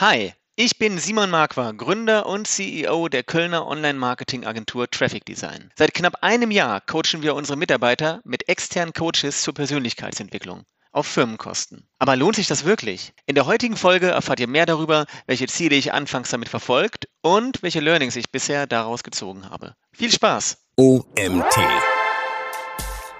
Hi, ich bin Simon Marquardt, Gründer und CEO der Kölner Online-Marketing-Agentur Traffic Design. Seit knapp einem Jahr coachen wir unsere Mitarbeiter mit externen Coaches zur Persönlichkeitsentwicklung auf Firmenkosten. Aber lohnt sich das wirklich? In der heutigen Folge erfahrt ihr mehr darüber, welche Ziele ich anfangs damit verfolgt und welche Learnings ich bisher daraus gezogen habe. Viel Spaß! OMT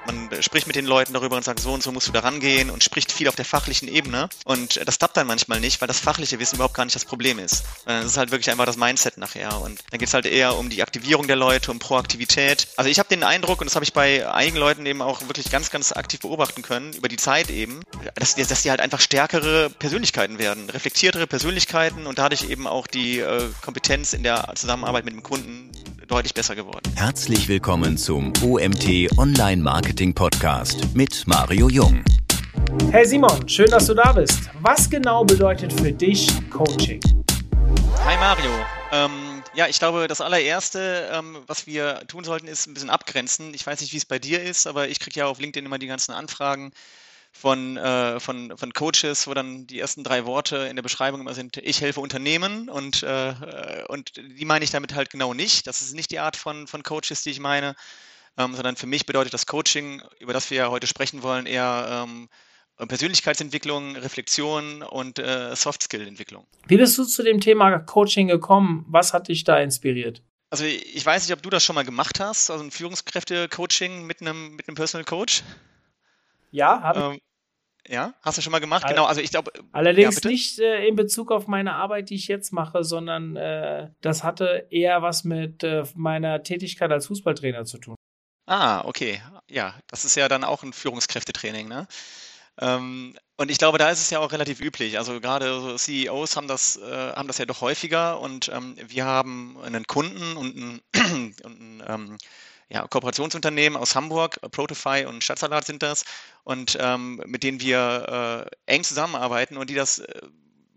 man spricht mit den Leuten darüber und sagt, so und so musst du da rangehen und spricht viel auf der fachlichen Ebene. Und das klappt dann manchmal nicht, weil das fachliche Wissen überhaupt gar nicht das Problem ist. Das ist halt wirklich einfach das Mindset nachher. Und dann geht es halt eher um die Aktivierung der Leute, um Proaktivität. Also ich habe den Eindruck, und das habe ich bei einigen Leuten eben auch wirklich ganz, ganz aktiv beobachten können, über die Zeit eben, dass die, dass die halt einfach stärkere Persönlichkeiten werden, reflektiertere Persönlichkeiten und dadurch eben auch die äh, Kompetenz in der Zusammenarbeit mit dem Kunden deutlich besser geworden. Herzlich willkommen zum OMT Online Marketing Podcast mit Mario Jung. Hey Simon, schön, dass du da bist. Was genau bedeutet für dich Coaching? Hi Mario. Ähm, ja, ich glaube, das allererste, ähm, was wir tun sollten, ist ein bisschen abgrenzen. Ich weiß nicht, wie es bei dir ist, aber ich kriege ja auf LinkedIn immer die ganzen Anfragen von, äh, von, von Coaches, wo dann die ersten drei Worte in der Beschreibung immer sind, ich helfe Unternehmen und, äh, und die meine ich damit halt genau nicht. Das ist nicht die Art von, von Coaches, die ich meine, ähm, sondern für mich bedeutet das Coaching, über das wir ja heute sprechen wollen, eher ähm, Persönlichkeitsentwicklung, Reflexion und äh, Soft-Skill-Entwicklung. Wie bist du zu dem Thema Coaching gekommen? Was hat dich da inspiriert? Also ich weiß nicht, ob du das schon mal gemacht hast, also ein Führungskräfte-Coaching mit einem, mit einem Personal Coach. Ja, habe ähm, ja, hast du schon mal gemacht? All genau, also ich glaube. Allerdings ja, nicht äh, in Bezug auf meine Arbeit, die ich jetzt mache, sondern äh, das hatte eher was mit äh, meiner Tätigkeit als Fußballtrainer zu tun. Ah, okay. Ja, das ist ja dann auch ein Führungskräftetraining, ne? Ähm, und ich glaube, da ist es ja auch relativ üblich. Also gerade CEOs haben das, äh, haben das ja doch häufiger und ähm, wir haben einen Kunden und ein, und ein ähm, ja, Kooperationsunternehmen aus Hamburg, Protify und Stadtsalat sind das, und mit denen wir äh, eng zusammenarbeiten und die das äh,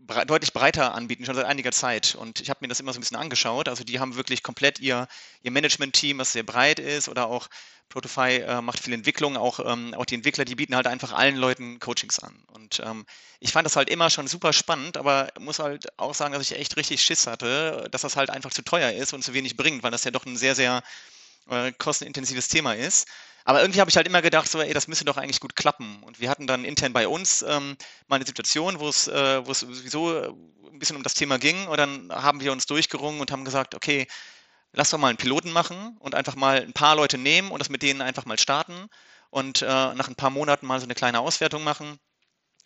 bre deutlich breiter anbieten, schon seit einiger Zeit. Und ich habe mir das immer so ein bisschen angeschaut. Also die haben wirklich komplett ihr, ihr Management-Team, was sehr breit ist, oder auch Protify äh, macht viel Entwicklung, auch, ähm, auch die Entwickler, die bieten halt einfach allen Leuten Coachings an. Und ähm, ich fand das halt immer schon super spannend, aber muss halt auch sagen, dass ich echt richtig Schiss hatte, dass das halt einfach zu teuer ist und zu wenig bringt, weil das ja doch ein sehr, sehr äh, kostenintensives Thema ist. Aber irgendwie habe ich halt immer gedacht, so, ey, das müsste doch eigentlich gut klappen. Und wir hatten dann intern bei uns ähm, mal eine Situation, wo es, äh, sowieso ein bisschen um das Thema ging. Und dann haben wir uns durchgerungen und haben gesagt, okay, lass doch mal einen Piloten machen und einfach mal ein paar Leute nehmen und das mit denen einfach mal starten und äh, nach ein paar Monaten mal so eine kleine Auswertung machen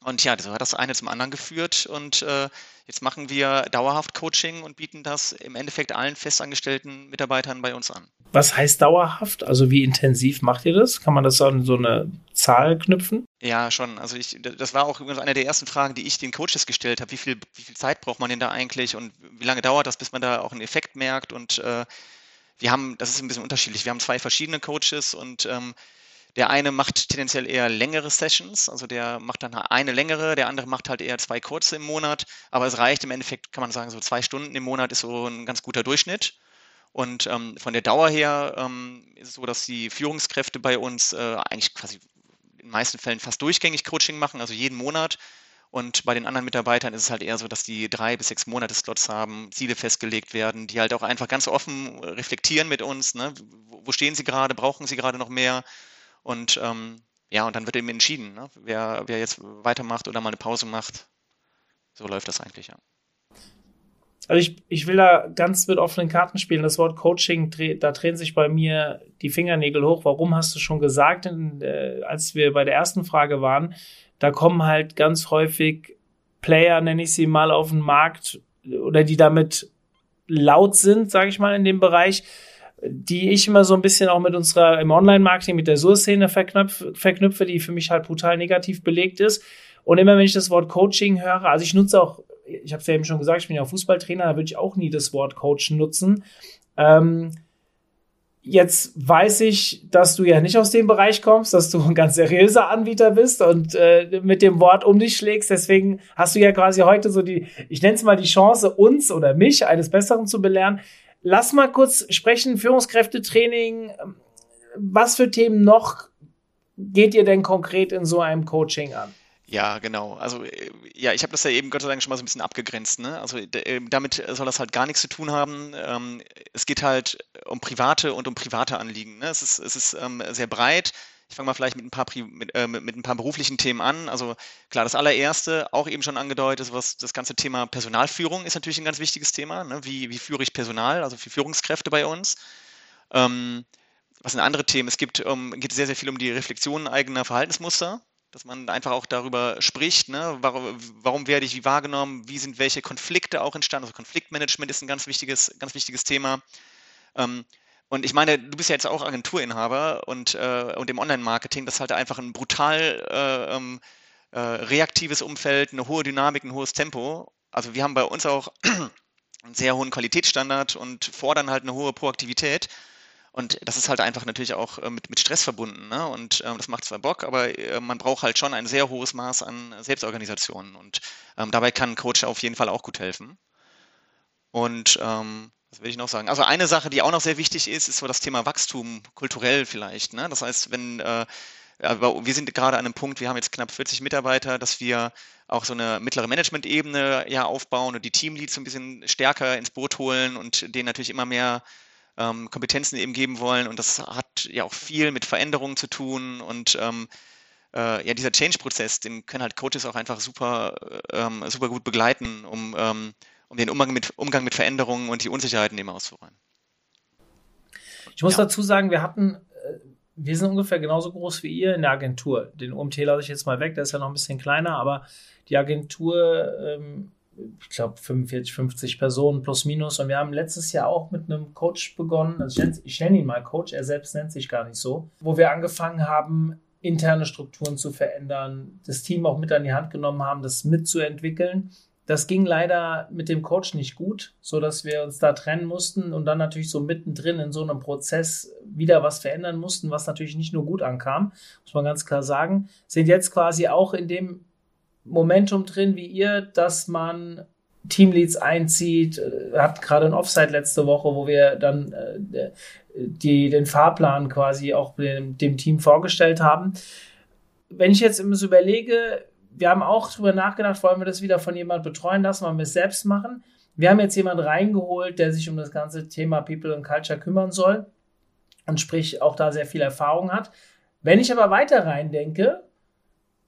und ja, so hat das eine zum anderen geführt und äh, jetzt machen wir dauerhaft Coaching und bieten das im Endeffekt allen festangestellten Mitarbeitern bei uns an. Was heißt dauerhaft? Also wie intensiv macht ihr das? Kann man das an so eine Zahl knüpfen? Ja, schon. Also ich, das war auch übrigens eine der ersten Fragen, die ich den Coaches gestellt habe. Wie viel, wie viel Zeit braucht man denn da eigentlich und wie lange dauert das, bis man da auch einen Effekt merkt? Und äh, wir haben, das ist ein bisschen unterschiedlich. Wir haben zwei verschiedene Coaches und ähm, der eine macht tendenziell eher längere Sessions, also der macht dann eine längere, der andere macht halt eher zwei kurze im Monat, aber es reicht im Endeffekt, kann man sagen, so zwei Stunden im Monat ist so ein ganz guter Durchschnitt. Und ähm, von der Dauer her ähm, ist es so, dass die Führungskräfte bei uns äh, eigentlich quasi in den meisten Fällen fast durchgängig Coaching machen, also jeden Monat. Und bei den anderen Mitarbeitern ist es halt eher so, dass die drei bis sechs Monate Slots haben, Ziele festgelegt werden, die halt auch einfach ganz offen reflektieren mit uns. Ne? Wo stehen sie gerade? Brauchen sie gerade noch mehr? Und ähm, ja, und dann wird eben entschieden, ne? wer, wer jetzt weitermacht oder mal eine Pause macht. So läuft das eigentlich, ja. Also ich, ich will da ganz mit offenen Karten spielen. Das Wort Coaching, da drehen sich bei mir die Fingernägel hoch. Warum hast du schon gesagt, äh, als wir bei der ersten Frage waren, da kommen halt ganz häufig Player, nenne ich sie mal, auf den Markt oder die damit laut sind, sage ich mal, in dem Bereich, die ich immer so ein bisschen auch mit unserer im Online-Marketing, mit der Sur-Szene verknüpfe, verknüpfe, die für mich halt brutal negativ belegt ist. Und immer wenn ich das Wort Coaching höre, also ich nutze auch, ich habe es ja eben schon gesagt, ich bin ja Fußballtrainer, da würde ich auch nie das Wort Coachen nutzen. Ähm, jetzt weiß ich, dass du ja nicht aus dem Bereich kommst, dass du ein ganz seriöser Anbieter bist und äh, mit dem Wort um dich schlägst. Deswegen hast du ja quasi heute so die, ich nenne es mal die Chance, uns oder mich eines Besseren zu belehren. Lass mal kurz sprechen, Führungskräftetraining. Was für Themen noch geht ihr denn konkret in so einem Coaching an? Ja, genau. Also äh, ja, ich habe das ja eben Gott sei Dank schon mal so ein bisschen abgegrenzt. Ne? Also äh, damit soll das halt gar nichts zu tun haben. Ähm, es geht halt um private und um private Anliegen. Ne? Es ist, es ist ähm, sehr breit. Ich fange mal vielleicht mit ein, paar, mit, äh, mit ein paar beruflichen Themen an. Also klar, das allererste, auch eben schon angedeutet, was das ganze Thema Personalführung ist natürlich ein ganz wichtiges Thema. Ne? Wie, wie führe ich Personal, also wie Führungskräfte bei uns? Ähm, was sind andere Themen? Es gibt, um, geht sehr, sehr viel um die Reflexion eigener Verhaltensmuster dass man einfach auch darüber spricht, ne? warum, warum, werde ich wie wahrgenommen, wie sind welche Konflikte auch entstanden. Also Konfliktmanagement ist ein ganz wichtiges, ganz wichtiges Thema. Ähm, und ich meine, du bist ja jetzt auch Agenturinhaber und, äh, und im Online-Marketing, das ist halt einfach ein brutal äh, ähm, äh, reaktives Umfeld, eine hohe Dynamik, ein hohes Tempo. Also wir haben bei uns auch einen sehr hohen Qualitätsstandard und fordern halt eine hohe Proaktivität. Und das ist halt einfach natürlich auch äh, mit, mit Stress verbunden. Ne? Und ähm, das macht zwar Bock, aber äh, man braucht halt schon ein sehr hohes Maß an Selbstorganisation. Und ähm, dabei kann ein Coach auf jeden Fall auch gut helfen. Und ähm, was will ich noch sagen? Also eine Sache, die auch noch sehr wichtig ist, ist so das Thema Wachstum, kulturell vielleicht. Ne? Das heißt, wenn äh, wir sind gerade an einem Punkt, wir haben jetzt knapp 40 Mitarbeiter, dass wir auch so eine mittlere Management-Ebene ja aufbauen und die Teamleads ein bisschen stärker ins Boot holen und denen natürlich immer mehr ähm, Kompetenzen eben geben wollen. Und das hat ja auch viel mit Veränderungen zu tun. Und ähm, äh, ja, dieser Change-Prozess, den können halt Coaches auch einfach super, ähm, super gut begleiten, um, ähm, um den Umgang mit, Umgang mit Veränderungen und die Unsicherheiten eben auszuräumen. Ich muss ja. dazu sagen, wir hatten, äh, wir sind ungefähr genauso groß wie ihr in der Agentur. Den OMT lasse ich jetzt mal weg, der ist ja noch ein bisschen kleiner, aber die Agentur ähm, ich glaube, 45, 50 Personen plus minus. Und wir haben letztes Jahr auch mit einem Coach begonnen. Also ich nenne, ich nenne ihn mal Coach, er selbst nennt sich gar nicht so. Wo wir angefangen haben, interne Strukturen zu verändern, das Team auch mit an die Hand genommen haben, das mitzuentwickeln. Das ging leider mit dem Coach nicht gut, so dass wir uns da trennen mussten und dann natürlich so mittendrin in so einem Prozess wieder was verändern mussten, was natürlich nicht nur gut ankam, muss man ganz klar sagen. Sind jetzt quasi auch in dem Momentum drin wie ihr, dass man Teamleads einzieht. Wir hatten gerade ein Offside letzte Woche, wo wir dann äh, die, den Fahrplan quasi auch dem, dem, Team vorgestellt haben. Wenn ich jetzt immer so überlege, wir haben auch darüber nachgedacht, wollen wir das wieder von jemand betreuen lassen, wollen wir es selbst machen. Wir haben jetzt jemanden reingeholt, der sich um das ganze Thema People and Culture kümmern soll und sprich auch da sehr viel Erfahrung hat. Wenn ich aber weiter rein denke,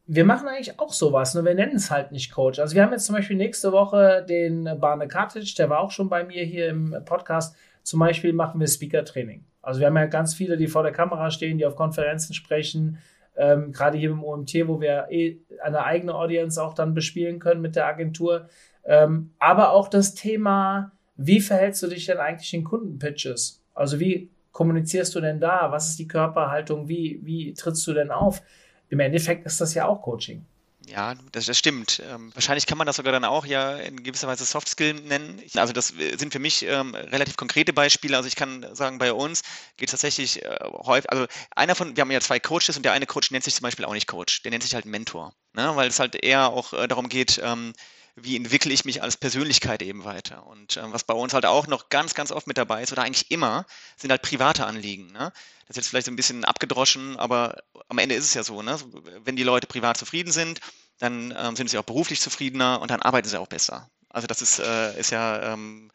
wir machen eigentlich auch sowas, nur wir nennen es halt nicht Coach. Also wir haben jetzt zum Beispiel nächste Woche den Barne Katic, der war auch schon bei mir hier im Podcast. Zum Beispiel machen wir Speaker-Training. Also wir haben ja ganz viele, die vor der Kamera stehen, die auf Konferenzen sprechen. Ähm, gerade hier im OMT, wo wir eh eine eigene Audience auch dann bespielen können mit der Agentur. Ähm, aber auch das Thema, wie verhältst du dich denn eigentlich in Kundenpitches? Also wie kommunizierst du denn da? Was ist die Körperhaltung? Wie, wie trittst du denn auf? im Endeffekt ist das ja auch Coaching. Ja, das, das stimmt. Ähm, wahrscheinlich kann man das sogar dann auch ja in gewisser Weise Soft Skill nennen. Also das sind für mich ähm, relativ konkrete Beispiele. Also ich kann sagen, bei uns geht es tatsächlich äh, häufig, also einer von, wir haben ja zwei Coaches und der eine Coach nennt sich zum Beispiel auch nicht Coach, der nennt sich halt Mentor, ne? weil es halt eher auch äh, darum geht, ähm, wie entwickle ich mich als Persönlichkeit eben weiter. Und ähm, was bei uns halt auch noch ganz, ganz oft mit dabei ist, oder eigentlich immer, sind halt private Anliegen. Ne? Das ist jetzt vielleicht so ein bisschen abgedroschen, aber am Ende ist es ja so, ne? wenn die Leute privat zufrieden sind, dann ähm, sind sie auch beruflich zufriedener und dann arbeiten sie auch besser. Also das ist, äh, ist ja ähm,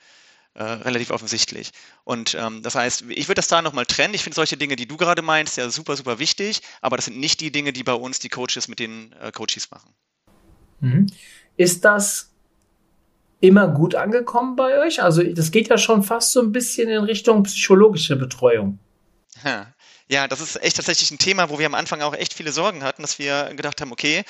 äh, relativ offensichtlich. Und ähm, das heißt, ich würde das da nochmal trennen. Ich finde solche Dinge, die du gerade meinst, ja super, super wichtig, aber das sind nicht die Dinge, die bei uns die Coaches mit den äh, Coaches machen. Mhm. Ist das immer gut angekommen bei euch? Also das geht ja schon fast so ein bisschen in Richtung psychologische Betreuung. Ja, das ist echt tatsächlich ein Thema, wo wir am Anfang auch echt viele Sorgen hatten, dass wir gedacht haben, okay,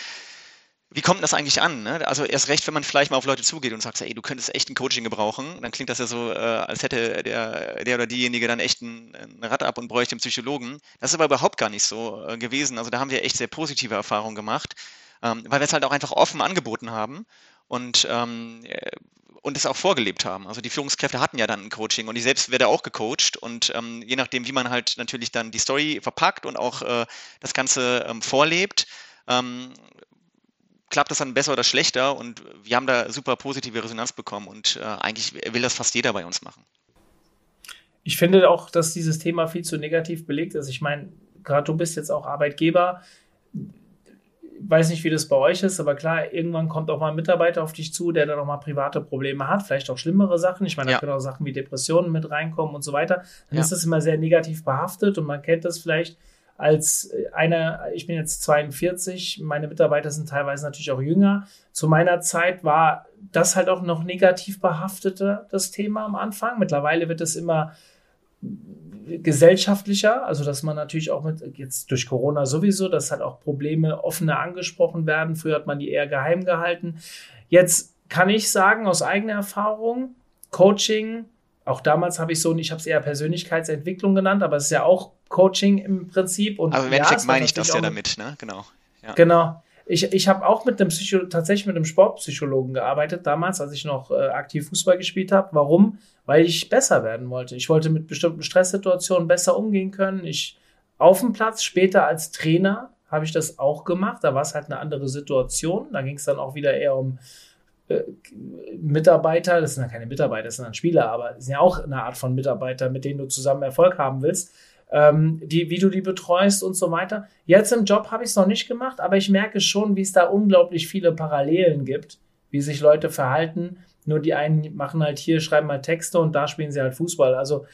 wie kommt das eigentlich an? Ne? Also erst recht, wenn man vielleicht mal auf Leute zugeht und sagt, ey, du könntest echt ein Coaching gebrauchen, dann klingt das ja so, äh, als hätte der, der oder diejenige dann echt ein, ein Rad ab und bräuchte einen Psychologen. Das ist aber überhaupt gar nicht so äh, gewesen. Also da haben wir echt sehr positive Erfahrungen gemacht ähm, weil wir es halt auch einfach offen angeboten haben und, ähm, äh, und es auch vorgelebt haben. Also die Führungskräfte hatten ja dann ein Coaching und ich selbst werde auch gecoacht und ähm, je nachdem, wie man halt natürlich dann die Story verpackt und auch äh, das Ganze ähm, vorlebt, ähm, klappt das dann besser oder schlechter und wir haben da super positive Resonanz bekommen und äh, eigentlich will das fast jeder bei uns machen. Ich finde auch, dass dieses Thema viel zu negativ belegt ist. Ich meine, gerade du bist jetzt auch Arbeitgeber weiß nicht, wie das bei euch ist, aber klar, irgendwann kommt auch mal ein Mitarbeiter auf dich zu, der dann auch mal private Probleme hat, vielleicht auch schlimmere Sachen. Ich meine, da ja. können auch Sachen wie Depressionen mit reinkommen und so weiter. Dann ja. ist das immer sehr negativ behaftet und man kennt das vielleicht als einer, ich bin jetzt 42, meine Mitarbeiter sind teilweise natürlich auch jünger. Zu meiner Zeit war das halt auch noch negativ behaftete, das Thema am Anfang. Mittlerweile wird es immer gesellschaftlicher, also dass man natürlich auch mit, jetzt durch Corona sowieso, dass halt auch Probleme offener angesprochen werden. Früher hat man die eher geheim gehalten. Jetzt kann ich sagen, aus eigener Erfahrung, Coaching, auch damals habe ich so, ich habe es eher Persönlichkeitsentwicklung genannt, aber es ist ja auch Coaching im Prinzip. Und aber im Endeffekt ja, meine ich das ja damit, ne? Genau. Ja. Genau. Ich, ich habe auch mit einem Psycho tatsächlich mit einem Sportpsychologen gearbeitet, damals, als ich noch äh, aktiv Fußball gespielt habe. Warum? Weil ich besser werden wollte. Ich wollte mit bestimmten Stresssituationen besser umgehen können. Ich auf dem Platz, später als Trainer habe ich das auch gemacht. Da war es halt eine andere Situation. Da ging es dann auch wieder eher um äh, Mitarbeiter. Das sind ja keine Mitarbeiter, das sind dann Spieler, aber sind ja auch eine Art von Mitarbeiter, mit denen du zusammen Erfolg haben willst ähm, die, wie du die betreust und so weiter. Jetzt im Job habe ich es noch nicht gemacht, aber ich merke schon, wie es da unglaublich viele Parallelen gibt, wie sich Leute verhalten. Nur die einen machen halt hier, schreiben mal Texte und da spielen sie halt Fußball. Also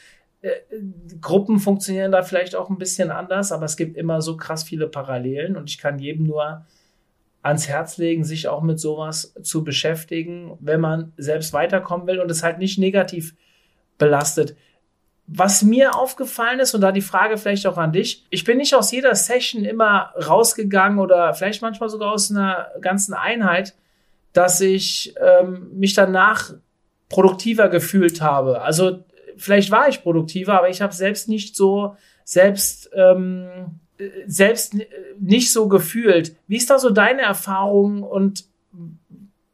äh, Gruppen funktionieren da vielleicht auch ein bisschen anders, aber es gibt immer so krass viele Parallelen und ich kann jedem nur ans Herz legen, sich auch mit sowas zu beschäftigen, wenn man selbst weiterkommen will und es halt nicht negativ belastet. Was mir aufgefallen ist, und da die Frage vielleicht auch an dich, ich bin nicht aus jeder Session immer rausgegangen oder vielleicht manchmal sogar aus einer ganzen Einheit, dass ich ähm, mich danach produktiver gefühlt habe. Also vielleicht war ich produktiver, aber ich habe selbst nicht so selbst ähm, selbst nicht so gefühlt. Wie ist da so deine Erfahrung und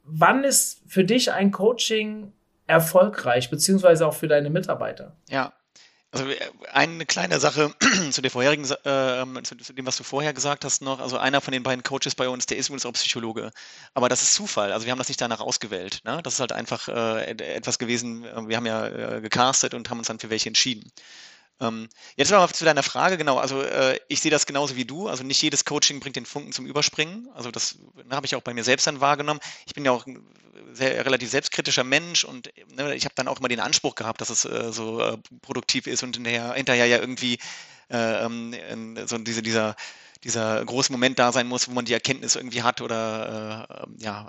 wann ist für dich ein Coaching erfolgreich, beziehungsweise auch für deine Mitarbeiter? Ja, also äh, eine kleine Sache zu der vorherigen, äh, zu, zu, dem, was du vorher gesagt hast noch. Also einer von den beiden Coaches bei uns, der ist übrigens auch Psychologe. Aber das ist Zufall. Also wir haben das nicht danach ausgewählt. Ne? Das ist halt einfach äh, etwas gewesen. Äh, wir haben ja äh, gecastet und haben uns dann für welche entschieden. Ähm, jetzt mal zu deiner Frage, genau, also äh, ich sehe das genauso wie du, also nicht jedes Coaching bringt den Funken zum Überspringen, also das ne, habe ich auch bei mir selbst dann wahrgenommen. Ich bin ja auch sehr relativ selbstkritischer Mensch und ne, ich habe dann auch immer den Anspruch gehabt, dass es äh, so äh, produktiv ist und hinterher, hinterher ja irgendwie äh, ähm, so diese, dieser dieser große Moment da sein muss, wo man die Erkenntnis irgendwie hat oder äh, ja,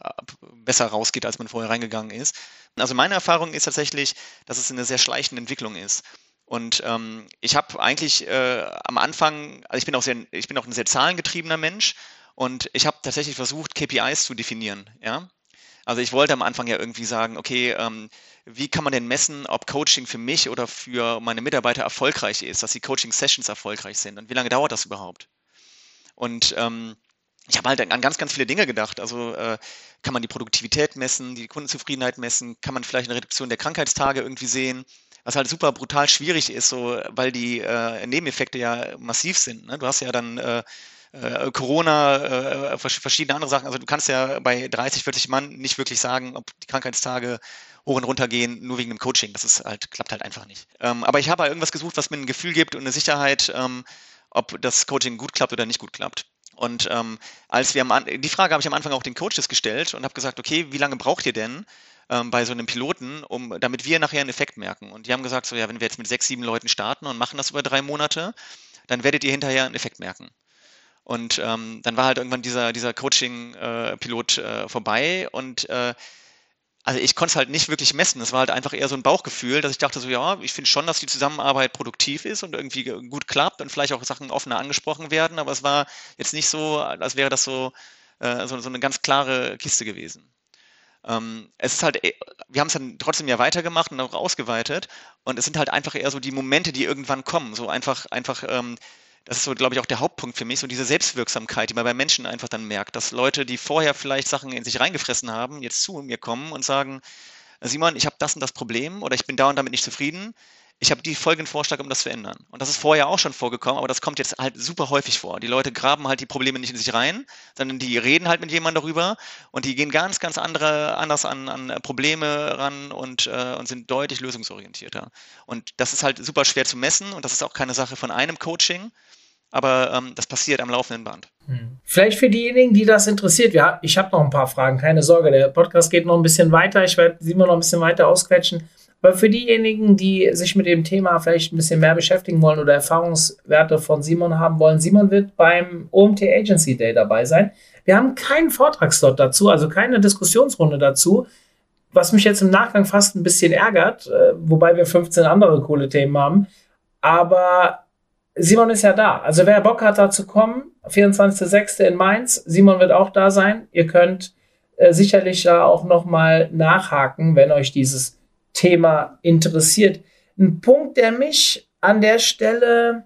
besser rausgeht, als man vorher reingegangen ist. Also meine Erfahrung ist tatsächlich, dass es eine sehr schleichende Entwicklung ist. Und ähm, ich habe eigentlich äh, am Anfang, also ich bin auch sehr, ich bin auch ein sehr zahlengetriebener Mensch und ich habe tatsächlich versucht, KPIs zu definieren. Ja, also ich wollte am Anfang ja irgendwie sagen, okay, ähm, wie kann man denn messen, ob Coaching für mich oder für meine Mitarbeiter erfolgreich ist, dass die Coaching-Sessions erfolgreich sind und wie lange dauert das überhaupt? Und ähm, ich habe halt an ganz, ganz viele Dinge gedacht. Also äh, kann man die Produktivität messen, die Kundenzufriedenheit messen, kann man vielleicht eine Reduktion der Krankheitstage irgendwie sehen? was halt super brutal schwierig ist, so, weil die äh, Nebeneffekte ja massiv sind. Ne? Du hast ja dann äh, äh, Corona, äh, verschiedene andere Sachen. Also du kannst ja bei 30, 40 Mann nicht wirklich sagen, ob die Krankheitstage hoch und runter gehen, nur wegen dem Coaching. Das ist halt, klappt halt einfach nicht. Ähm, aber ich habe halt irgendwas gesucht, was mir ein Gefühl gibt und eine Sicherheit, ähm, ob das Coaching gut klappt oder nicht gut klappt. Und ähm, als wir am, die Frage habe ich am Anfang auch den Coaches gestellt und habe gesagt, okay, wie lange braucht ihr denn, ähm, bei so einem Piloten, um, damit wir nachher einen Effekt merken. Und die haben gesagt, so ja, wenn wir jetzt mit sechs, sieben Leuten starten und machen das über drei Monate, dann werdet ihr hinterher einen Effekt merken. Und ähm, dann war halt irgendwann dieser, dieser Coaching-Pilot äh, äh, vorbei und äh, also ich konnte es halt nicht wirklich messen. Es war halt einfach eher so ein Bauchgefühl, dass ich dachte so, ja, ich finde schon, dass die Zusammenarbeit produktiv ist und irgendwie gut klappt und vielleicht auch Sachen offener angesprochen werden, aber es war jetzt nicht so, als wäre das so, äh, so, so eine ganz klare Kiste gewesen. Ähm, es ist halt, äh, wir haben es dann trotzdem ja weitergemacht und auch ausgeweitet. Und es sind halt einfach eher so die Momente, die irgendwann kommen. So einfach, einfach, ähm, das ist so, glaube ich, auch der Hauptpunkt für mich, so diese Selbstwirksamkeit, die man bei Menschen einfach dann merkt, dass Leute, die vorher vielleicht Sachen in sich reingefressen haben, jetzt zu mir kommen und sagen, Simon, ich habe das und das Problem oder ich bin da und damit nicht zufrieden ich habe die folgenden Vorschlag, um das zu ändern. Und das ist vorher auch schon vorgekommen, aber das kommt jetzt halt super häufig vor. Die Leute graben halt die Probleme nicht in sich rein, sondern die reden halt mit jemandem darüber und die gehen ganz, ganz andere, anders an, an Probleme ran und, äh, und sind deutlich lösungsorientierter. Und das ist halt super schwer zu messen und das ist auch keine Sache von einem Coaching. Aber ähm, das passiert am laufenden Band. Hm. Vielleicht für diejenigen, die das interessiert, ja, ich habe noch ein paar Fragen, keine Sorge, der Podcast geht noch ein bisschen weiter, ich werde Simon noch ein bisschen weiter ausquetschen. Aber für diejenigen, die sich mit dem Thema vielleicht ein bisschen mehr beschäftigen wollen oder Erfahrungswerte von Simon haben wollen, Simon wird beim OMT Agency Day dabei sein. Wir haben keinen Vortragsslot dazu, also keine Diskussionsrunde dazu, was mich jetzt im Nachgang fast ein bisschen ärgert, äh, wobei wir 15 andere coole Themen haben. Aber Simon ist ja da. Also wer Bock hat, da zu kommen, 24.06. in Mainz, Simon wird auch da sein. Ihr könnt äh, sicherlich da auch nochmal nachhaken, wenn euch dieses Thema interessiert. Ein Punkt, der mich an der Stelle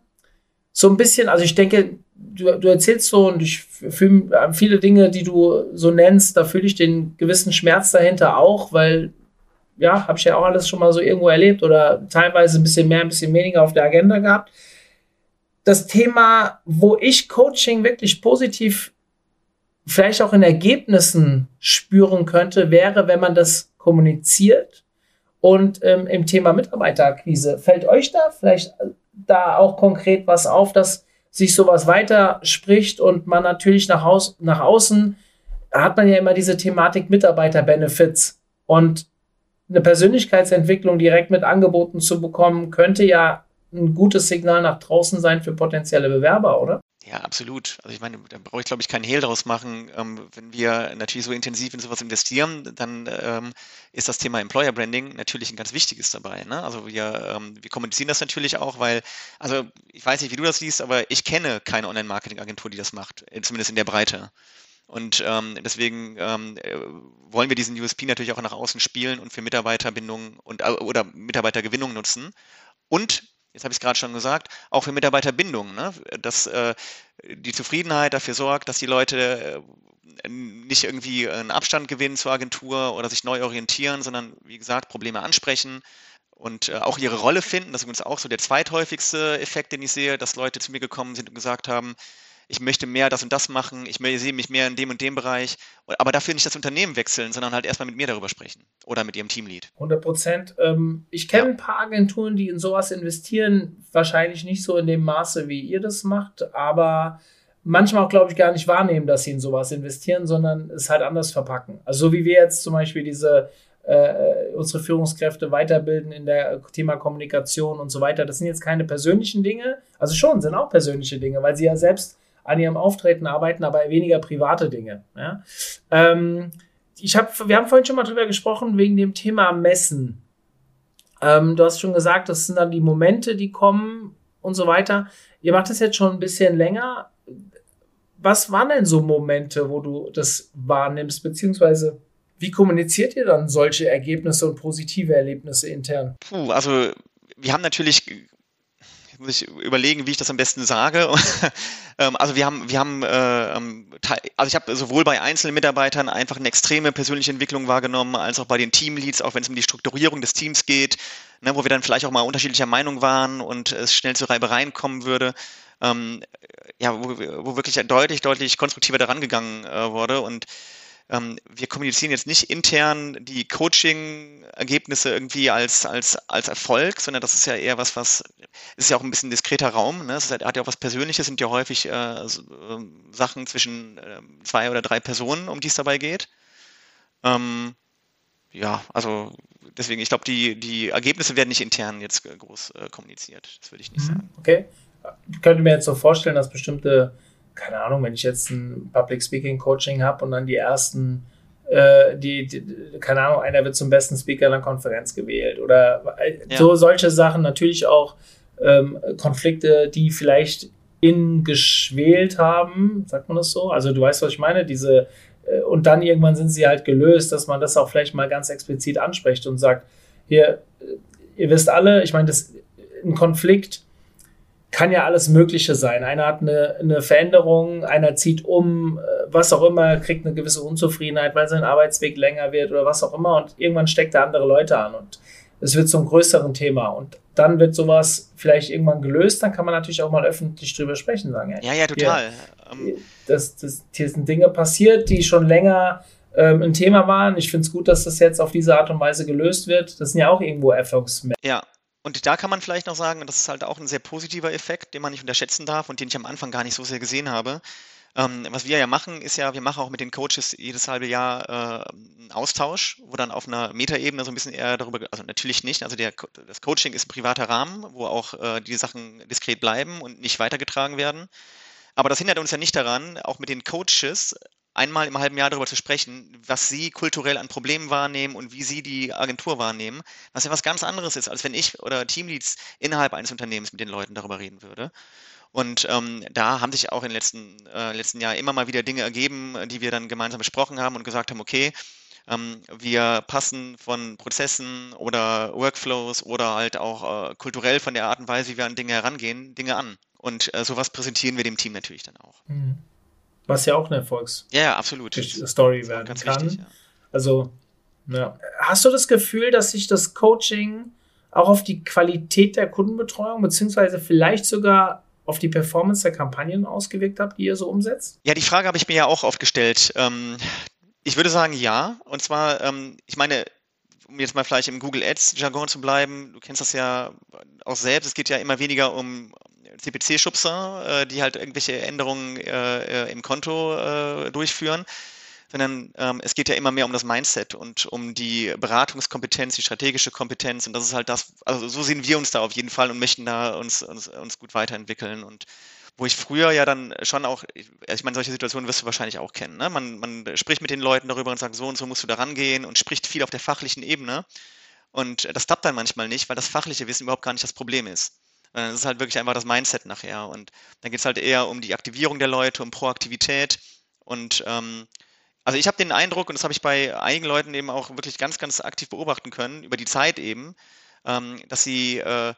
so ein bisschen, also ich denke, du, du erzählst so und ich fühle viele Dinge, die du so nennst, da fühle ich den gewissen Schmerz dahinter auch, weil ja, habe ich ja auch alles schon mal so irgendwo erlebt oder teilweise ein bisschen mehr, ein bisschen weniger auf der Agenda gehabt. Das Thema, wo ich Coaching wirklich positiv vielleicht auch in Ergebnissen spüren könnte, wäre, wenn man das kommuniziert und ähm, im Thema Mitarbeiterakquise. Fällt euch da vielleicht da auch konkret was auf, dass sich sowas weiter spricht und man natürlich nach, Haus, nach außen hat man ja immer diese Thematik Mitarbeiter-Benefits und eine Persönlichkeitsentwicklung direkt mit angeboten zu bekommen, könnte ja ein gutes Signal nach draußen sein für potenzielle Bewerber, oder? Ja, absolut. Also ich meine, da brauche ich, glaube ich, keinen Hehl draus machen. Ähm, wenn wir natürlich so intensiv in sowas investieren, dann ähm, ist das Thema Employer Branding natürlich ein ganz wichtiges dabei. Ne? Also wir, ähm, wir kommunizieren das natürlich auch, weil, also ich weiß nicht, wie du das liest, aber ich kenne keine Online-Marketing-Agentur, die das macht, äh, zumindest in der Breite. Und ähm, deswegen ähm, äh, wollen wir diesen USP natürlich auch nach außen spielen und für Mitarbeiterbindung und äh, oder Mitarbeitergewinnung nutzen. Und jetzt habe ich es gerade schon gesagt, auch für Mitarbeiterbindung, ne? dass äh, die Zufriedenheit dafür sorgt, dass die Leute äh, nicht irgendwie einen Abstand gewinnen zur Agentur oder sich neu orientieren, sondern wie gesagt, Probleme ansprechen und äh, auch ihre Rolle finden. Das ist übrigens auch so der zweithäufigste Effekt, den ich sehe, dass Leute zu mir gekommen sind und gesagt haben, ich möchte mehr das und das machen, ich sehe mich mehr in dem und dem Bereich, aber dafür nicht das Unternehmen wechseln, sondern halt erstmal mit mir darüber sprechen oder mit ihrem Teamlead. 100 Prozent. Ähm, ich kenne ja. ein paar Agenturen, die in sowas investieren, wahrscheinlich nicht so in dem Maße, wie ihr das macht, aber manchmal auch, glaube ich, gar nicht wahrnehmen, dass sie in sowas investieren, sondern es halt anders verpacken. Also so wie wir jetzt zum Beispiel diese äh, unsere Führungskräfte weiterbilden in der Thema Kommunikation und so weiter. Das sind jetzt keine persönlichen Dinge, also schon sind auch persönliche Dinge, weil sie ja selbst an ihrem Auftreten arbeiten, aber weniger private Dinge. Ja? Ähm, ich hab, wir haben vorhin schon mal drüber gesprochen, wegen dem Thema Messen. Ähm, du hast schon gesagt, das sind dann die Momente, die kommen und so weiter. Ihr macht das jetzt schon ein bisschen länger. Was waren denn so Momente, wo du das wahrnimmst, beziehungsweise wie kommuniziert ihr dann solche Ergebnisse und positive Erlebnisse intern? Puh, also wir haben natürlich muss ich überlegen, wie ich das am besten sage. Ähm, also wir haben, wir haben, äh, ähm, also ich habe sowohl bei einzelnen Mitarbeitern einfach eine extreme persönliche Entwicklung wahrgenommen, als auch bei den Teamleads, auch wenn es um die Strukturierung des Teams geht, ne, wo wir dann vielleicht auch mal unterschiedlicher Meinung waren und es schnell zu Reibereien kommen würde. Ähm, ja, wo, wo wirklich deutlich, deutlich konstruktiver daran gegangen äh, wurde und ähm, wir kommunizieren jetzt nicht intern die Coaching-Ergebnisse irgendwie als, als, als Erfolg, sondern das ist ja eher was, was, ist ja auch ein bisschen diskreter Raum, ne? Es hat ja auch was Persönliches, sind ja häufig äh, so, äh, Sachen zwischen äh, zwei oder drei Personen, um die es dabei geht. Ähm, ja, also deswegen, ich glaube, die, die Ergebnisse werden nicht intern jetzt groß äh, kommuniziert. Das würde ich nicht mhm. sagen. Okay. Ich könnte mir jetzt so vorstellen, dass bestimmte keine Ahnung, wenn ich jetzt ein Public Speaking Coaching habe und dann die ersten, äh, die, die, keine Ahnung, einer wird zum besten Speaker in der Konferenz gewählt oder äh, ja. so solche Sachen, natürlich auch ähm, Konflikte, die vielleicht in geschwelt haben, sagt man das so? Also du weißt, was ich meine, diese äh, und dann irgendwann sind sie halt gelöst, dass man das auch vielleicht mal ganz explizit anspricht und sagt, hier, äh, ihr wisst alle, ich meine, das ein Konflikt kann ja alles Mögliche sein. Einer hat eine, eine Veränderung, einer zieht um, äh, was auch immer, kriegt eine gewisse Unzufriedenheit, weil sein Arbeitsweg länger wird oder was auch immer und irgendwann steckt er andere Leute an und es wird zum größeren Thema und dann wird sowas vielleicht irgendwann gelöst, dann kann man natürlich auch mal öffentlich drüber sprechen, sagen. Ja, ja, total. Hier, ähm, das, das, hier sind Dinge passiert, die schon länger ähm, ein Thema waren. Ich finde es gut, dass das jetzt auf diese Art und Weise gelöst wird. Das sind ja auch irgendwo Erfolgsmerkmale. Ja, und da kann man vielleicht noch sagen, und das ist halt auch ein sehr positiver Effekt, den man nicht unterschätzen darf und den ich am Anfang gar nicht so sehr gesehen habe. Ähm, was wir ja machen, ist ja, wir machen auch mit den Coaches jedes halbe Jahr äh, einen Austausch, wo dann auf einer Metaebene so ein bisschen eher darüber, also natürlich nicht, also der, das Coaching ist ein privater Rahmen, wo auch äh, die Sachen diskret bleiben und nicht weitergetragen werden. Aber das hindert uns ja nicht daran, auch mit den Coaches einmal im halben Jahr darüber zu sprechen, was sie kulturell an Problemen wahrnehmen und wie sie die Agentur wahrnehmen, was ja was ganz anderes ist, als wenn ich oder Teamleads innerhalb eines Unternehmens mit den Leuten darüber reden würde. Und ähm, da haben sich auch in den letzten, äh, letzten Jahren immer mal wieder Dinge ergeben, die wir dann gemeinsam besprochen haben und gesagt haben, okay, ähm, wir passen von Prozessen oder Workflows oder halt auch äh, kulturell von der Art und Weise, wie wir an Dinge herangehen, Dinge an. Und äh, sowas präsentieren wir dem Team natürlich dann auch. Mhm. Was ja auch eine Erfolgs ja, ja, absolut. Story werden kann. Wichtig, ja. Also, ja. Hast du das Gefühl, dass sich das Coaching auch auf die Qualität der Kundenbetreuung beziehungsweise vielleicht sogar auf die Performance der Kampagnen ausgewirkt habt, die ihr so umsetzt? Ja, die Frage habe ich mir ja auch oft gestellt. Ähm, ich würde sagen, ja. Und zwar, ähm, ich meine, um jetzt mal vielleicht im Google Ads Jargon zu bleiben, du kennst das ja auch selbst, es geht ja immer weniger um CPC-Schubser, äh, die halt irgendwelche Änderungen äh, äh, im Konto äh, durchführen, sondern ähm, es geht ja immer mehr um das Mindset und um die Beratungskompetenz, die strategische Kompetenz und das ist halt das, also so sehen wir uns da auf jeden Fall und möchten da uns, uns, uns gut weiterentwickeln und wo ich früher ja dann schon auch, ich meine, solche Situationen wirst du wahrscheinlich auch kennen. Ne? Man, man spricht mit den Leuten darüber und sagt, so und so musst du da rangehen und spricht viel auf der fachlichen Ebene. Und das klappt dann manchmal nicht, weil das fachliche Wissen überhaupt gar nicht das Problem ist. Das ist halt wirklich einfach das Mindset nachher. Und dann geht es halt eher um die Aktivierung der Leute, um Proaktivität. Und ähm, also ich habe den Eindruck, und das habe ich bei einigen Leuten eben auch wirklich ganz, ganz aktiv beobachten können, über die Zeit eben, ähm, dass sie äh,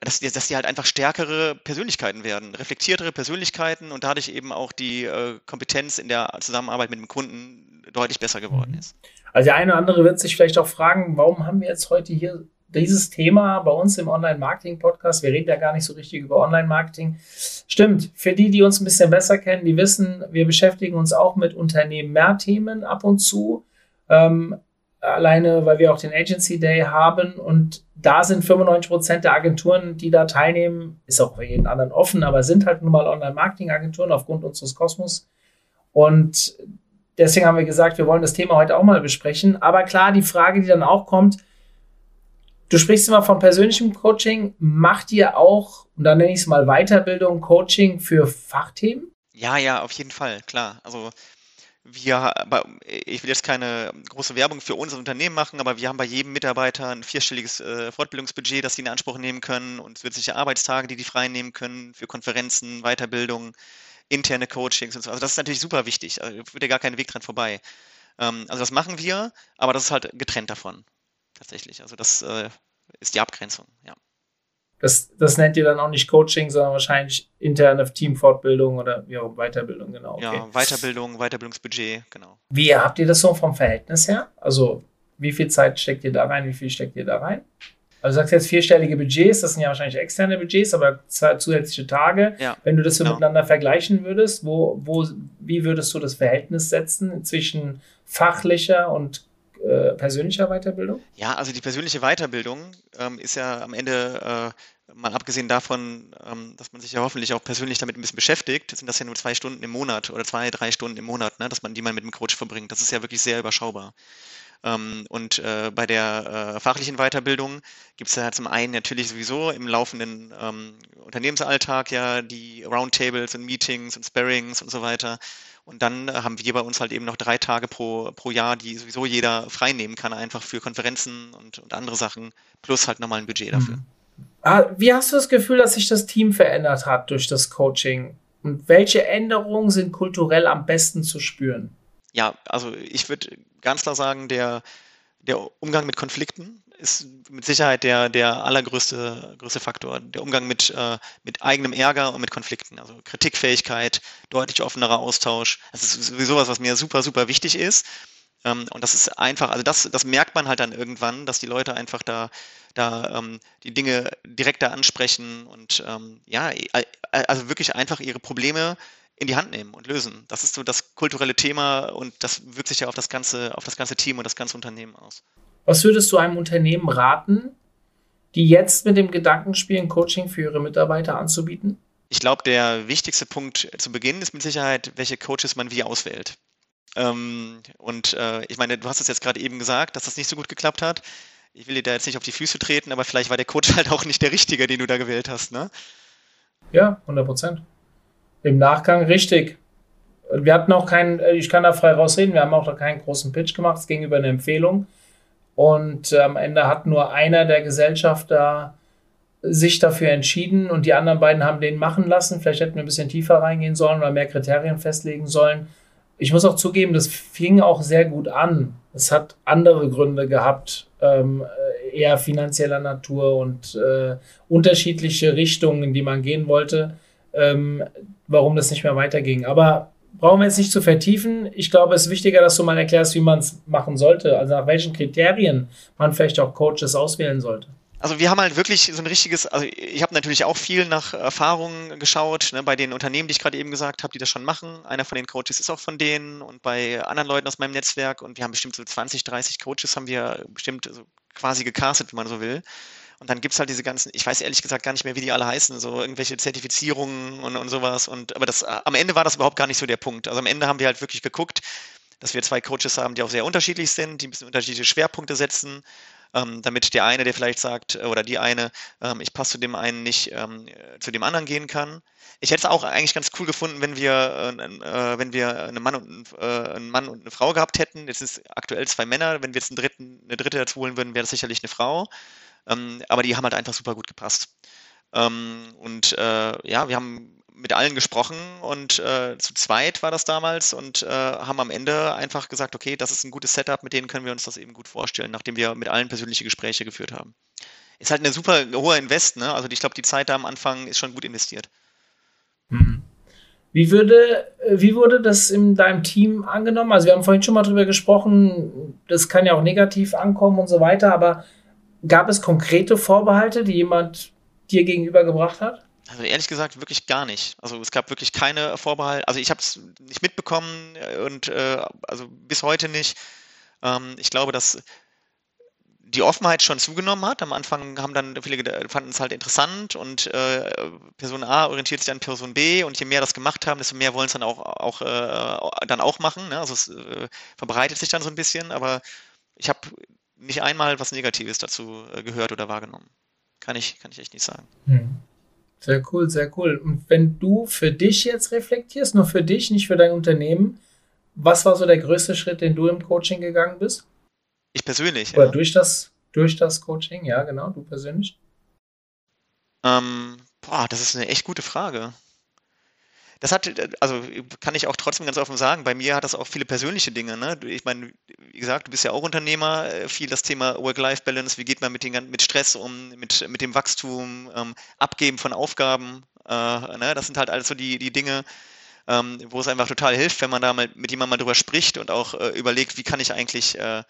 dass, dass sie halt einfach stärkere Persönlichkeiten werden, reflektiertere Persönlichkeiten und dadurch eben auch die äh, Kompetenz in der Zusammenarbeit mit dem Kunden deutlich besser geworden mhm. ist. Also der eine oder andere wird sich vielleicht auch fragen, warum haben wir jetzt heute hier dieses Thema bei uns im Online-Marketing-Podcast. Wir reden ja gar nicht so richtig über Online-Marketing. Stimmt, für die, die uns ein bisschen besser kennen, die wissen, wir beschäftigen uns auch mit Unternehmen mehr Themen ab und zu. Ähm, alleine, weil wir auch den Agency Day haben und da sind 95 Prozent der Agenturen, die da teilnehmen, ist auch für jeden anderen offen, aber sind halt nun mal Online-Marketing-Agenturen aufgrund unseres Kosmos. Und deswegen haben wir gesagt, wir wollen das Thema heute auch mal besprechen. Aber klar, die Frage, die dann auch kommt, Du sprichst immer von persönlichem Coaching. Macht ihr auch, und dann nenne ich es mal Weiterbildung, Coaching für Fachthemen? Ja, ja, auf jeden Fall, klar. Also wir, ich will jetzt keine große Werbung für unser Unternehmen machen, aber wir haben bei jedem Mitarbeiter ein vierstelliges äh, Fortbildungsbudget, das sie in Anspruch nehmen können und zusätzliche Arbeitstage, die die frei nehmen können für Konferenzen, Weiterbildung, interne Coachings und so. Also das ist natürlich super wichtig. Also führt ja gar keinen Weg dran vorbei. Ähm, also das machen wir, aber das ist halt getrennt davon tatsächlich. Also das äh, ist die Abgrenzung, ja. Das, das nennt ihr dann auch nicht Coaching, sondern wahrscheinlich interne Teamfortbildung oder ja, Weiterbildung, genau. Okay. Ja, Weiterbildung, Weiterbildungsbudget, genau. Wie habt ihr das so vom Verhältnis her? Also wie viel Zeit steckt ihr da rein, wie viel steckt ihr da rein? Also du sagst jetzt vierstellige Budgets, das sind ja wahrscheinlich externe Budgets, aber zusätzliche Tage. Ja, Wenn du das so genau. miteinander vergleichen würdest, wo, wo, wie würdest du das Verhältnis setzen zwischen fachlicher und äh, persönlicher Weiterbildung? Ja, also die persönliche Weiterbildung ähm, ist ja am Ende, äh, mal abgesehen davon, ähm, dass man sich ja hoffentlich auch persönlich damit ein bisschen beschäftigt, sind das ja nur zwei Stunden im Monat oder zwei, drei Stunden im Monat, ne, dass man die man mit dem Coach verbringt. Das ist ja wirklich sehr überschaubar. Ähm, und äh, bei der äh, fachlichen Weiterbildung gibt es ja zum einen natürlich sowieso im laufenden ähm, Unternehmensalltag ja die Roundtables und Meetings und Sparrings und so weiter. Und dann haben wir bei uns halt eben noch drei Tage pro, pro Jahr, die sowieso jeder frei nehmen kann, einfach für Konferenzen und, und andere Sachen, plus halt nochmal ein Budget dafür. Mhm. Ah, wie hast du das Gefühl, dass sich das Team verändert hat durch das Coaching? Und welche Änderungen sind kulturell am besten zu spüren? Ja, also ich würde ganz klar sagen, der, der Umgang mit Konflikten ist mit Sicherheit der, der allergrößte größte Faktor. Der Umgang mit, äh, mit eigenem Ärger und mit Konflikten. Also Kritikfähigkeit, deutlich offenerer Austausch. Das ist sowieso was, was mir super, super wichtig ist. Ähm, und das ist einfach, also das, das merkt man halt dann irgendwann, dass die Leute einfach da, da ähm, die Dinge direkter ansprechen und ähm, ja, also wirklich einfach ihre Probleme in die Hand nehmen und lösen. Das ist so das kulturelle Thema und das wirkt sich ja auf das ganze, auf das ganze Team und das ganze Unternehmen aus. Was würdest du einem Unternehmen raten, die jetzt mit dem Gedanken spielen, Coaching für ihre Mitarbeiter anzubieten? Ich glaube, der wichtigste Punkt zu Beginn ist mit Sicherheit, welche Coaches man wie auswählt. Ähm, und äh, ich meine, du hast es jetzt gerade eben gesagt, dass das nicht so gut geklappt hat. Ich will dir da jetzt nicht auf die Füße treten, aber vielleicht war der Coach halt auch nicht der richtige, den du da gewählt hast, ne? Ja, 100 Prozent. Im Nachgang richtig. Wir hatten auch keinen, äh, ich kann da frei rausreden, wir haben auch da keinen großen Pitch gemacht, es ging über eine Empfehlung. Und äh, am Ende hat nur einer der Gesellschafter sich dafür entschieden und die anderen beiden haben den machen lassen. Vielleicht hätten wir ein bisschen tiefer reingehen sollen oder mehr Kriterien festlegen sollen. Ich muss auch zugeben, das fing auch sehr gut an. Es hat andere Gründe gehabt, ähm, eher finanzieller Natur und äh, unterschiedliche Richtungen, in die man gehen wollte, ähm, warum das nicht mehr weiterging. Aber brauchen wir jetzt nicht zu vertiefen. Ich glaube, es ist wichtiger, dass du mal erklärst, wie man es machen sollte, also nach welchen Kriterien man vielleicht auch Coaches auswählen sollte. Also wir haben halt wirklich so ein richtiges, also ich habe natürlich auch viel nach Erfahrungen geschaut, ne, bei den Unternehmen, die ich gerade eben gesagt habe, die das schon machen. Einer von den Coaches ist auch von denen und bei anderen Leuten aus meinem Netzwerk und wir haben bestimmt so 20, 30 Coaches haben wir bestimmt so quasi gecastet, wenn man so will. Und dann gibt es halt diese ganzen, ich weiß ehrlich gesagt gar nicht mehr, wie die alle heißen, so irgendwelche Zertifizierungen und, und sowas. Und aber das am Ende war das überhaupt gar nicht so der Punkt. Also am Ende haben wir halt wirklich geguckt, dass wir zwei Coaches haben, die auch sehr unterschiedlich sind, die ein bisschen unterschiedliche Schwerpunkte setzen ähm, damit der eine, der vielleicht sagt, äh, oder die eine, ähm, ich passe zu dem einen nicht, ähm, zu dem anderen gehen kann. Ich hätte es auch eigentlich ganz cool gefunden, wenn wir, äh, äh, wenn wir einen Mann, und, äh, einen Mann und eine Frau gehabt hätten. Jetzt sind es aktuell zwei Männer. Wenn wir jetzt einen dritten, eine dritte dazu holen würden, wäre das sicherlich eine Frau. Ähm, aber die haben halt einfach super gut gepasst. Ähm, und äh, ja, wir haben mit allen gesprochen und äh, zu zweit war das damals und äh, haben am Ende einfach gesagt, okay, das ist ein gutes Setup, mit denen können wir uns das eben gut vorstellen, nachdem wir mit allen persönliche Gespräche geführt haben. Ist halt eine super hohe Invest, ne? Also ich glaube, die Zeit da am Anfang ist schon gut investiert. Mhm. Wie würde, wie wurde das in deinem Team angenommen? Also wir haben vorhin schon mal drüber gesprochen, das kann ja auch negativ ankommen und so weiter, aber gab es konkrete Vorbehalte, die jemand dir gegenüber gebracht hat? Also ehrlich gesagt wirklich gar nicht. Also es gab wirklich keine Vorbehalte. Also ich habe es nicht mitbekommen äh, und äh, also bis heute nicht. Ähm, ich glaube, dass die Offenheit schon zugenommen hat. Am Anfang haben dann viele fanden es halt interessant und äh, Person A orientiert sich an Person B und je mehr das gemacht haben, desto mehr wollen es dann auch, auch äh, dann auch machen. Ne? Also es äh, verbreitet sich dann so ein bisschen, aber ich habe nicht einmal was Negatives dazu äh, gehört oder wahrgenommen. Kann ich, kann ich echt nicht sagen. Hm. Sehr cool, sehr cool. Und wenn du für dich jetzt reflektierst, nur für dich, nicht für dein Unternehmen, was war so der größte Schritt, den du im Coaching gegangen bist? Ich persönlich. Oder ja. durch, das, durch das Coaching, ja, genau, du persönlich? Ähm, boah, das ist eine echt gute Frage. Das hat, also kann ich auch trotzdem ganz offen sagen, bei mir hat das auch viele persönliche Dinge. Ne? Ich meine, wie gesagt, du bist ja auch Unternehmer, äh, viel das Thema Work-Life-Balance, wie geht man mit, den, mit Stress um, mit, mit dem Wachstum, ähm, Abgeben von Aufgaben. Äh, ne? Das sind halt alles so die, die Dinge, ähm, wo es einfach total hilft, wenn man da mal mit jemandem mal drüber spricht und auch äh, überlegt, wie kann ich eigentlich äh,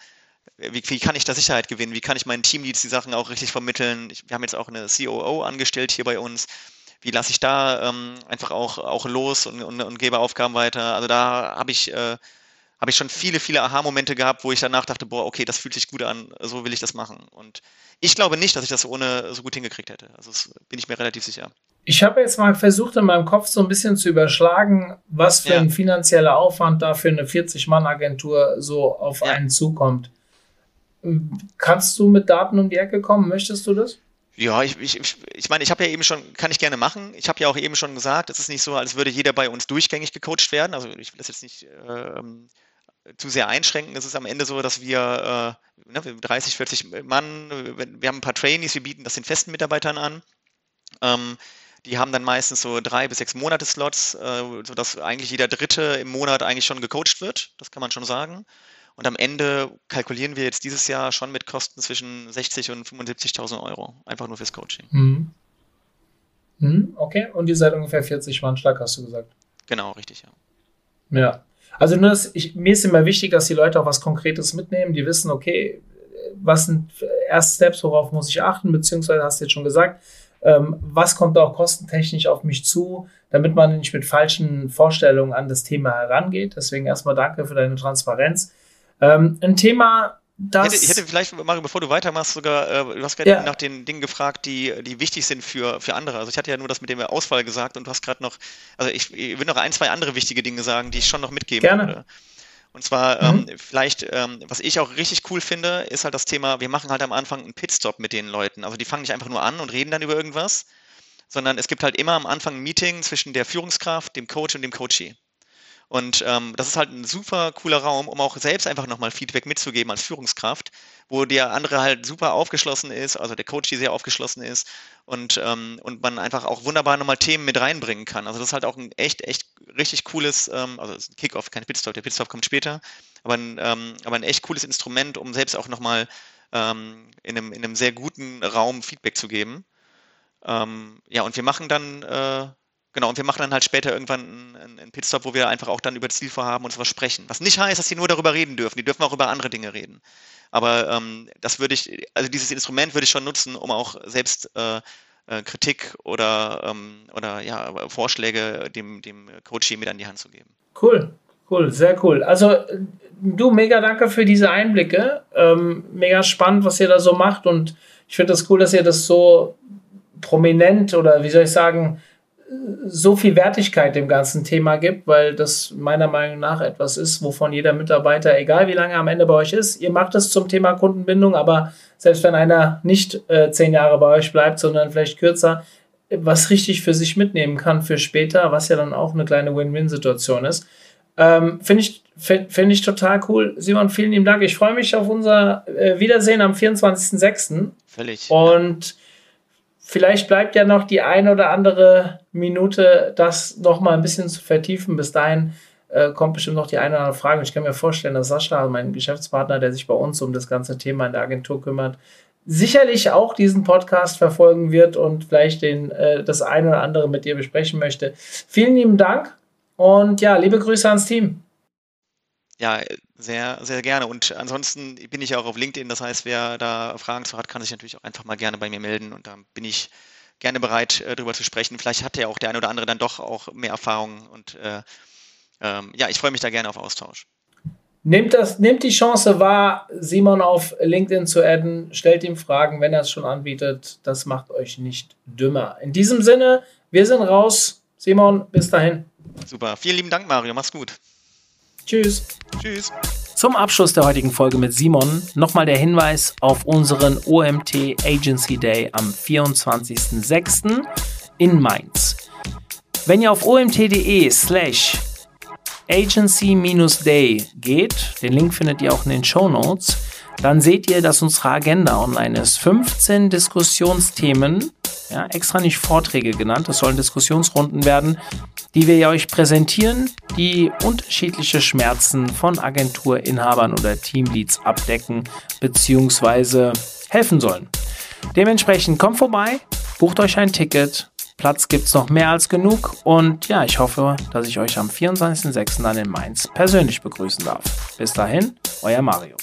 wie, wie, kann ich da Sicherheit gewinnen? Wie kann ich meinen Teamleads die Sachen auch richtig vermitteln? Ich, wir haben jetzt auch eine COO angestellt hier bei uns wie lasse ich da ähm, einfach auch, auch los und, und, und gebe Aufgaben weiter. Also da habe ich, äh, hab ich schon viele, viele Aha-Momente gehabt, wo ich danach dachte, boah, okay, das fühlt sich gut an, so will ich das machen. Und ich glaube nicht, dass ich das ohne so gut hingekriegt hätte. Also das bin ich mir relativ sicher. Ich habe jetzt mal versucht, in meinem Kopf so ein bisschen zu überschlagen, was für ja. ein finanzieller Aufwand da für eine 40-Mann-Agentur so auf ja. einen zukommt. Kannst du mit Daten um die Ecke kommen? Möchtest du das? Ja, ich, ich, ich meine, ich habe ja eben schon, kann ich gerne machen. Ich habe ja auch eben schon gesagt, es ist nicht so, als würde jeder bei uns durchgängig gecoacht werden. Also ich will das jetzt nicht ähm, zu sehr einschränken. Es ist am Ende so, dass wir äh, ne, 30, 40 Mann, wir haben ein paar Trainees, wir bieten das den festen Mitarbeitern an. Ähm, die haben dann meistens so drei bis sechs Monate Slots, äh, sodass eigentlich jeder Dritte im Monat eigentlich schon gecoacht wird. Das kann man schon sagen. Und am Ende kalkulieren wir jetzt dieses Jahr schon mit Kosten zwischen 60 und 75.000 Euro, einfach nur fürs Coaching. Mhm. Mhm, okay, und ihr seid ungefähr 40 Mann stark, hast du gesagt. Genau, richtig, ja. Ja. Also nur ich, mir ist immer wichtig, dass die Leute auch was Konkretes mitnehmen, die wissen, okay, was sind erste Steps, worauf muss ich achten, beziehungsweise hast du jetzt schon gesagt, ähm, was kommt auch kostentechnisch auf mich zu, damit man nicht mit falschen Vorstellungen an das Thema herangeht. Deswegen erstmal danke für deine Transparenz. Ähm, ein Thema, das. Ich hätte, ich hätte vielleicht, Mario, bevor du weitermachst, sogar, äh, du hast gerade ja. nach den Dingen gefragt, die, die wichtig sind für, für andere. Also ich hatte ja nur das mit dem Ausfall gesagt und du hast gerade noch, also ich, ich, will noch ein, zwei andere wichtige Dinge sagen, die ich schon noch mitgeben Gerne. würde. Und zwar mhm. ähm, vielleicht, ähm, was ich auch richtig cool finde, ist halt das Thema, wir machen halt am Anfang einen Pitstop mit den Leuten. Also die fangen nicht einfach nur an und reden dann über irgendwas, sondern es gibt halt immer am Anfang ein Meeting zwischen der Führungskraft, dem Coach und dem Coachee. Und ähm, das ist halt ein super cooler Raum, um auch selbst einfach nochmal Feedback mitzugeben als Führungskraft, wo der andere halt super aufgeschlossen ist, also der Coach, die sehr aufgeschlossen ist und, ähm, und man einfach auch wunderbar nochmal Themen mit reinbringen kann. Also das ist halt auch ein echt, echt richtig cooles, ähm, also Kickoff, kein Pitstop, der Pitstop kommt später, aber ein, ähm, aber ein echt cooles Instrument, um selbst auch nochmal ähm, in, einem, in einem sehr guten Raum Feedback zu geben. Ähm, ja, und wir machen dann äh, Genau, und wir machen dann halt später irgendwann einen, Pitstop, wo wir einfach auch dann über Zielvorhaben und sowas sprechen. Was nicht heißt, dass sie nur darüber reden dürfen. Die dürfen auch über andere Dinge reden. Aber ähm, das würde ich, also dieses Instrument würde ich schon nutzen, um auch selbst äh, äh, Kritik oder, ähm, oder ja, Vorschläge dem, dem Coach mit an die Hand zu geben. Cool, cool, sehr cool. Also du, mega danke für diese Einblicke. Ähm, mega spannend, was ihr da so macht. Und ich finde das cool, dass ihr das so prominent oder wie soll ich sagen, so viel Wertigkeit dem ganzen Thema gibt, weil das meiner Meinung nach etwas ist, wovon jeder Mitarbeiter, egal wie lange am Ende bei euch ist, ihr macht es zum Thema Kundenbindung, aber selbst wenn einer nicht äh, zehn Jahre bei euch bleibt, sondern vielleicht kürzer, was richtig für sich mitnehmen kann für später, was ja dann auch eine kleine Win-Win-Situation ist. Ähm, Finde ich, find, find ich total cool. Simon, vielen lieben Dank. Ich freue mich auf unser äh, Wiedersehen am 24.06. Völlig. Und vielleicht bleibt ja noch die eine oder andere Minute, das noch mal ein bisschen zu vertiefen. Bis dahin äh, kommt bestimmt noch die eine oder andere Frage. Ich kann mir vorstellen, dass Sascha, mein Geschäftspartner, der sich bei uns um das ganze Thema in der Agentur kümmert, sicherlich auch diesen Podcast verfolgen wird und vielleicht den, äh, das eine oder andere mit dir besprechen möchte. Vielen lieben Dank und ja, liebe Grüße ans Team. Ja, sehr, sehr gerne. Und ansonsten bin ich auch auf LinkedIn. Das heißt, wer da Fragen zu hat, kann sich natürlich auch einfach mal gerne bei mir melden. Und da bin ich gerne bereit, äh, darüber zu sprechen. Vielleicht hat ja auch der eine oder andere dann doch auch mehr Erfahrung. Und äh, ähm, ja, ich freue mich da gerne auf Austausch. Nehmt, das, nehmt die Chance wahr, Simon auf LinkedIn zu adden. Stellt ihm Fragen, wenn er es schon anbietet. Das macht euch nicht dümmer. In diesem Sinne, wir sind raus. Simon, bis dahin. Super. Vielen lieben Dank, Mario. Mach's gut. Tschüss. Tschüss. Zum Abschluss der heutigen Folge mit Simon nochmal der Hinweis auf unseren OMT Agency Day am 24.06. in Mainz. Wenn ihr auf omt.de slash agency-day geht, den Link findet ihr auch in den Show Notes, dann seht ihr, dass unsere Agenda online ist. 15 Diskussionsthemen, ja, extra nicht Vorträge genannt, das sollen Diskussionsrunden werden, die wir euch präsentieren, die unterschiedliche Schmerzen von Agenturinhabern oder Teamleads abdecken bzw. helfen sollen. Dementsprechend kommt vorbei, bucht euch ein Ticket. Platz gibt es noch mehr als genug und ja, ich hoffe, dass ich euch am 24.06. dann in Mainz persönlich begrüßen darf. Bis dahin, euer Mario.